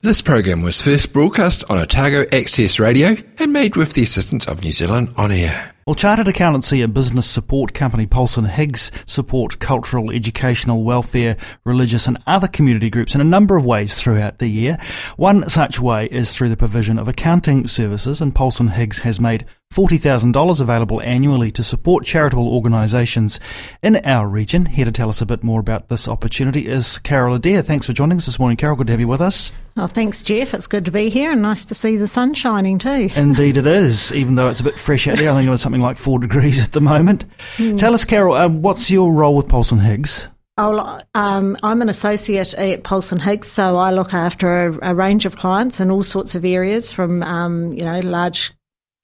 This program was first broadcast on Otago Access Radio and made with the assistance of New Zealand On Air. Well, chartered accountancy and business support company Polson Higgs support cultural, educational, welfare, religious and other community groups in a number of ways throughout the year. One such way is through the provision of accounting services and Polson Higgs has made $40,000 available annually to support charitable organisations in our region. Here to tell us a bit more about this opportunity is Carol Adair. Thanks for joining us this morning, Carol. Good to have you with us. Oh, thanks, Jeff. It's good to be here and nice to see the sun shining too. Indeed, it is, even though it's a bit fresh out there. I think it's something like four degrees at the moment. Mm. Tell us, Carol, um, what's your role with Polson Higgs? Oh, um, I'm an associate at Polson Higgs, so I look after a, a range of clients in all sorts of areas, from um, you know large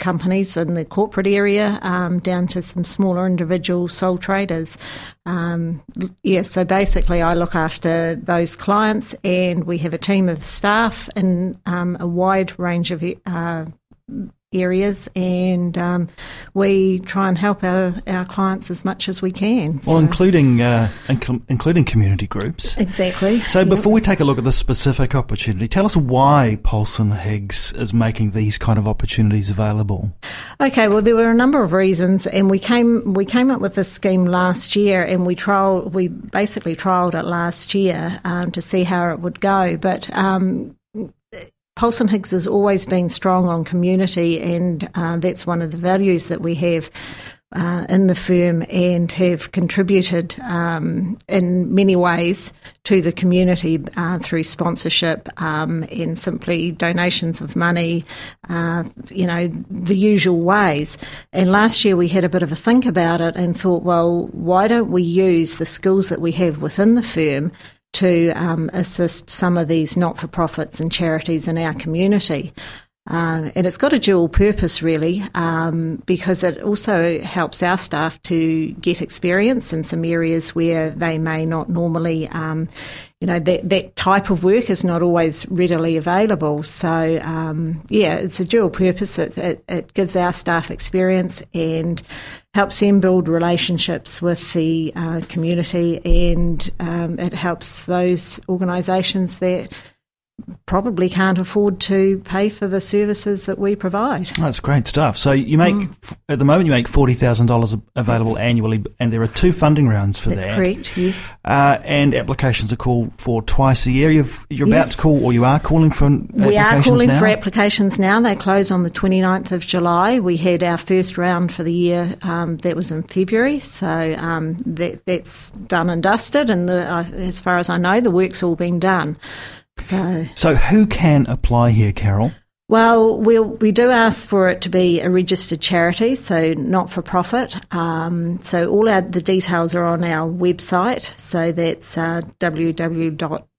companies in the corporate area um, down to some smaller individual sole traders. Um, yeah, so basically, I look after those clients, and we have a team of staff in um, a wide range of uh, areas, and um, we try and help our, our clients as much as we can. Well, so. including uh, inc- including community groups. Exactly. So, yep. before we take a look at the specific opportunity, tell us why Polson Higgs is making these kind of opportunities available. Okay. Well, there were a number of reasons, and we came we came up with this scheme last year, and we trial we basically trialled it last year um, to see how it would go, but. Um, Polson Higgs has always been strong on community, and uh, that's one of the values that we have uh, in the firm and have contributed um, in many ways to the community uh, through sponsorship um, and simply donations of money, uh, you know, the usual ways. And last year we had a bit of a think about it and thought, well, why don't we use the skills that we have within the firm to um, assist some of these not for profits and charities in our community. Uh, and it's got a dual purpose, really, um, because it also helps our staff to get experience in some areas where they may not normally, um, you know, that, that type of work is not always readily available. So, um, yeah, it's a dual purpose. It, it, it gives our staff experience and helps them build relationships with the uh, community, and um, it helps those organisations that probably can't afford to pay for the services that we provide. That's great stuff. So you make mm. at the moment you make forty thousand dollars available that's, annually, and there are two funding rounds for that's that. That's correct. Yes. Uh, and applications are called for twice a year. you are yes. about to call, or you are calling for. We are calling now? for applications now. They close on the 29th of July. We had our first round for the year. Um, that was in February, so um, that, that's done and dusted. And the, uh, as far as I know, the work's all been done. So, so who can apply here, Carol? Well, we we do ask for it to be a registered charity, so not for profit. Um, so all our, the details are on our website. So that's uh, www.ph.co.nz.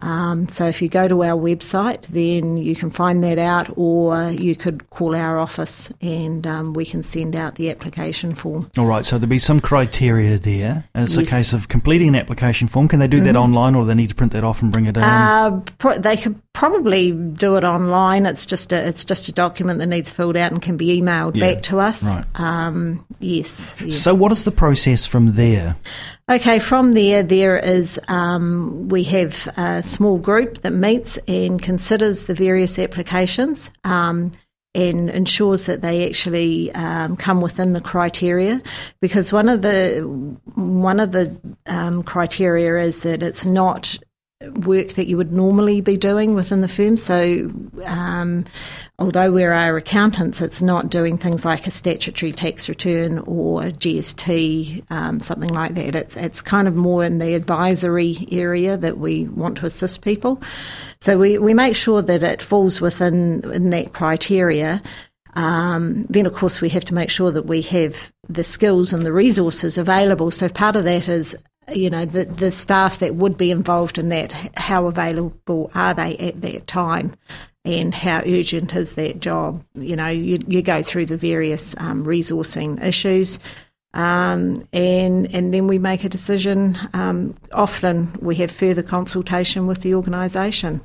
Um, so if you go to our website, then you can find that out, or you could call our office and um, we can send out the application form. All right. So there'll be some criteria there. It's yes. a case of completing an application form. Can they do mm-hmm. that online, or do they need to print that off and bring it in? Uh, pro- they could probably do it online. It's just a it's just a document that needs filled out and can be emailed yeah. back to us. Right. Um, yes. Yeah. So what is the process from there? Okay, from there, there is um, we have a small group that meets and considers the various applications. Um, and ensures that they actually um, come within the criteria, because one of the one of the um, criteria is that it's not work that you would normally be doing within the firm. So, um, although we're our accountants, it's not doing things like a statutory tax return or GST, um, something like that. It's, it's kind of more in the advisory area that we want to assist people. So, we, we make sure that it falls within in that criteria. Um, then, of course, we have to make sure that we have the skills and the resources available. So, part of that is you know, the, the staff that would be involved in that, how available are they at that time? And how urgent is that job? You know, you, you go through the various um, resourcing issues. Um, and and then we make a decision. Um, often we have further consultation with the organisation.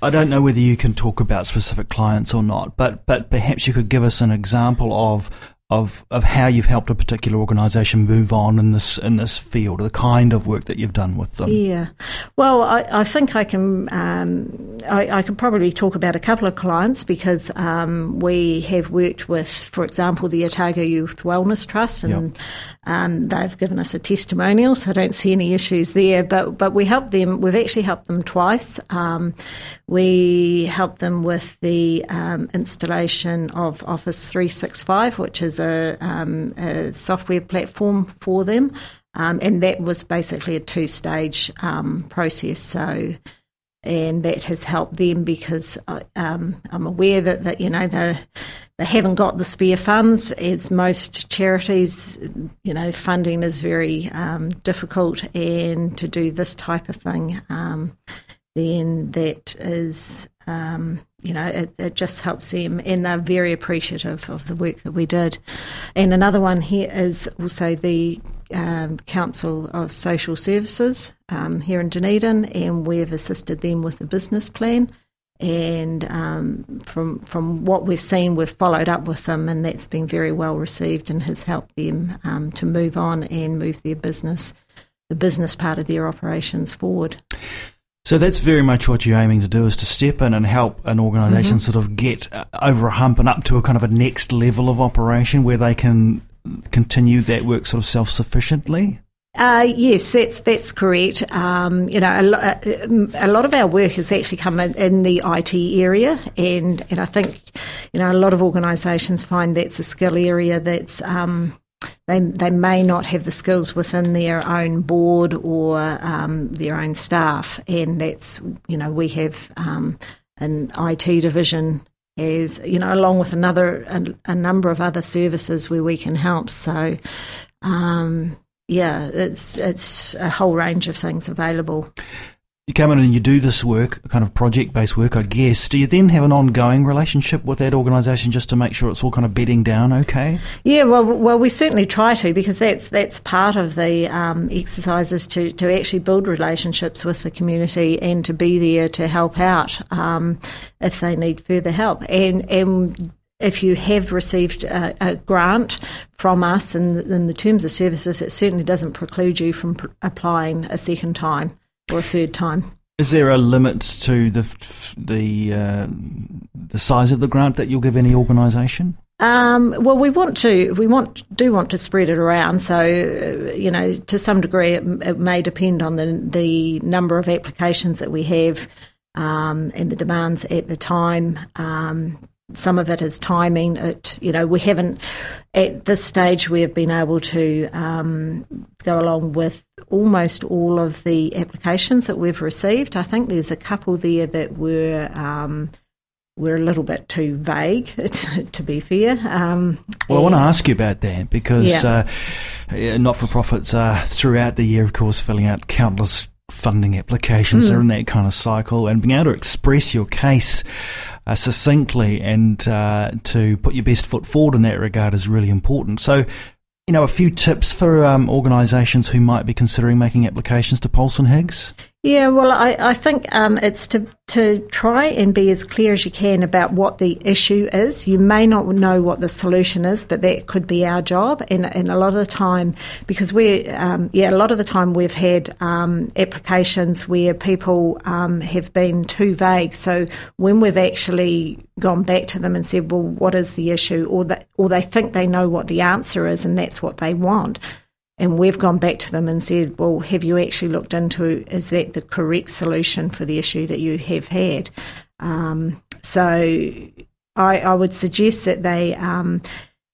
I don't know whether you can talk about specific clients or not, but but perhaps you could give us an example of of of how you've helped a particular organisation move on in this in this field, the kind of work that you've done with them. Yeah, well, I, I think I can um, I, I, could probably talk about a couple of clients because um, we have worked with, for example, the Otago Youth Wellness Trust, and yep. um, they've given us a testimonial, so I don't see any issues there. But but we helped them. We've actually helped them twice. Um, we helped them with the um, installation of Office three six five, which is a, um, a software platform for them. Um, and that was basically a two stage um, process. So, and that has helped them because um, I'm aware that, that you know they they haven't got the spare funds as most charities. You know, funding is very um, difficult, and to do this type of thing, then that is um, you know, it, it, just helps them, and they're very appreciative of the work that we did. And another one here is also the um, Council of Social Services um, here in Dunedin, and we've assisted them with a business plan. And um, from from what we've seen, we've followed up with them, and that's been very well received, and has helped them um, to move on and move their business, the business part of their operations forward. So that's very much what you're aiming to do is to step in and help an organisation mm-hmm. sort of get uh, over a hump and up to a kind of a next level of operation where they can continue that work sort of self sufficiently. Uh, yes, that's that's correct. Um, you know, a, lo- uh, a, lot of our work has actually come in, in, the IT area, and and I think you know a lot of organisations find that's a skill area that's um, they they may not have the skills within their own board or um, their own staff, and that's you know we have um, an IT division as you know along with another a, a, number of other services where we can help. So. Um, yeah, it's it's a whole range of things available you come in and you do this work, kind of project based work, I guess. Do you then have an ongoing relationship with that organisation just to make sure it's all kind of bedding down okay? Yeah, well, well, we certainly try to because that's that's part of the um, exercises to, to actually build relationships with the community and to be there to help out um, if they need further help. And and if you have received a, a grant from us in, in, the terms of services, it certainly doesn't preclude you from pr- applying a second time or a third time. Is there a limit to the the uh, the size of the grant that you'll give any organisation? Um, well, we want to we want do want to spread it around. So uh, you know, to some degree, it, it, may depend on the the number of applications that we have um, and the demands at the time. Um, some of it is timing. It, you know, we haven't at this stage we have been able to um, go along with almost all of the applications that we've received. I think there's a couple there that were. Um, were a little bit too vague, to be fair. Um, well, I want to ask you about that because yeah. uh, not for profits are throughout the year, of course, filling out countless funding applications. Mm. They're in that kind of cycle, and being able to express your case uh, succinctly and uh, to put your best foot forward in that regard is really important. So, you know, a few tips for um, organisations who might be considering making applications to Polson Higgs. Yeah, well, I, I think um, it's to to try and be as clear as you can about what the issue is. You may not know what the solution is, but that could be our job. And, and a lot of the time, because we're, um, yeah, a lot of the time we've had um, applications where people um, have been too vague. So when we've actually gone back to them and said, well, what is the issue? Or, that, or they think they know what the answer is and that's what they want and we've gone back to them and said, well, have you actually looked into is that the correct solution for the issue that you have had? Um, so I, I, would suggest that they um,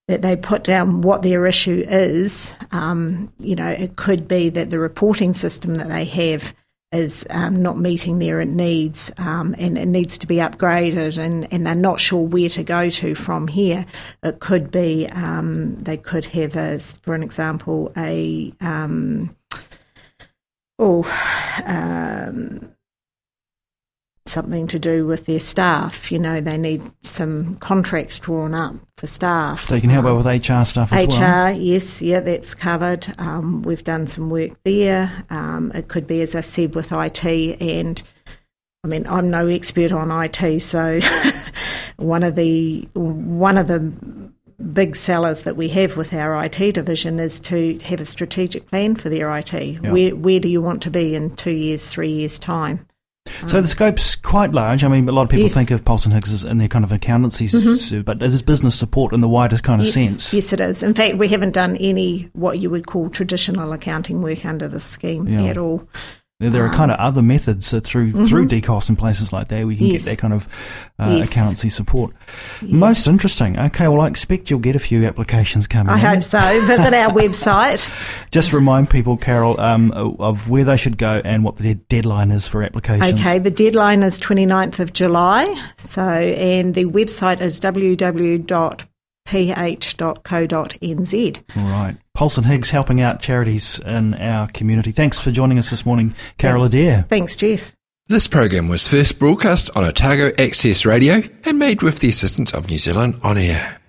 that they put down what their issue is. Um, you know, it could be that the reporting system that they have is um, not meeting their needs um, and it needs to be upgraded and, and they're not sure where to go to from here. It could be um, they could have, as for an example, a um, oh um, something to do with their staff. You know, they need some contracts drawn up for staff. So you can help out with HR stuff as HR, well? yes, yeah, that's covered. Um, we've done some work there. Um, it could be, as I said, with IT and I mean, I'm no expert on IT, so one of the one of the big sellers that we have with our IT division is to have a strategic plan for their IT. Yeah. Where where do you want to be in two years, three years time? So the scope's quite large. I mean, a lot of people Yes. think of Polson Higgs as in their kind of accountancy, mm-hmm. s- but there's business support in the widest kind of yes, sense. yes, it is. In fact, we haven't done any what you would call traditional accounting work under the scheme Yeah. at all. There, are kind of other methods uh, through through DCOS and places like that where you can Mm-hmm. Yes. get that kind of uh, Yes. accountancy support. Most interesting. Okay, well, I expect you'll get a few applications coming. I in. hope so. Visit our website. Just remind people, Carol, um, of where they should go and what the deadline is for applications. Okay, the deadline is 29th of July. So, and the website is www.ph.co.nz. All right. Polson Higgs helping out charities in our community. Thanks for joining us this morning, Carol Adair. Thanks, Jeff. This program was first broadcast on Otago Access Radio and made with the assistance of New Zealand On Air.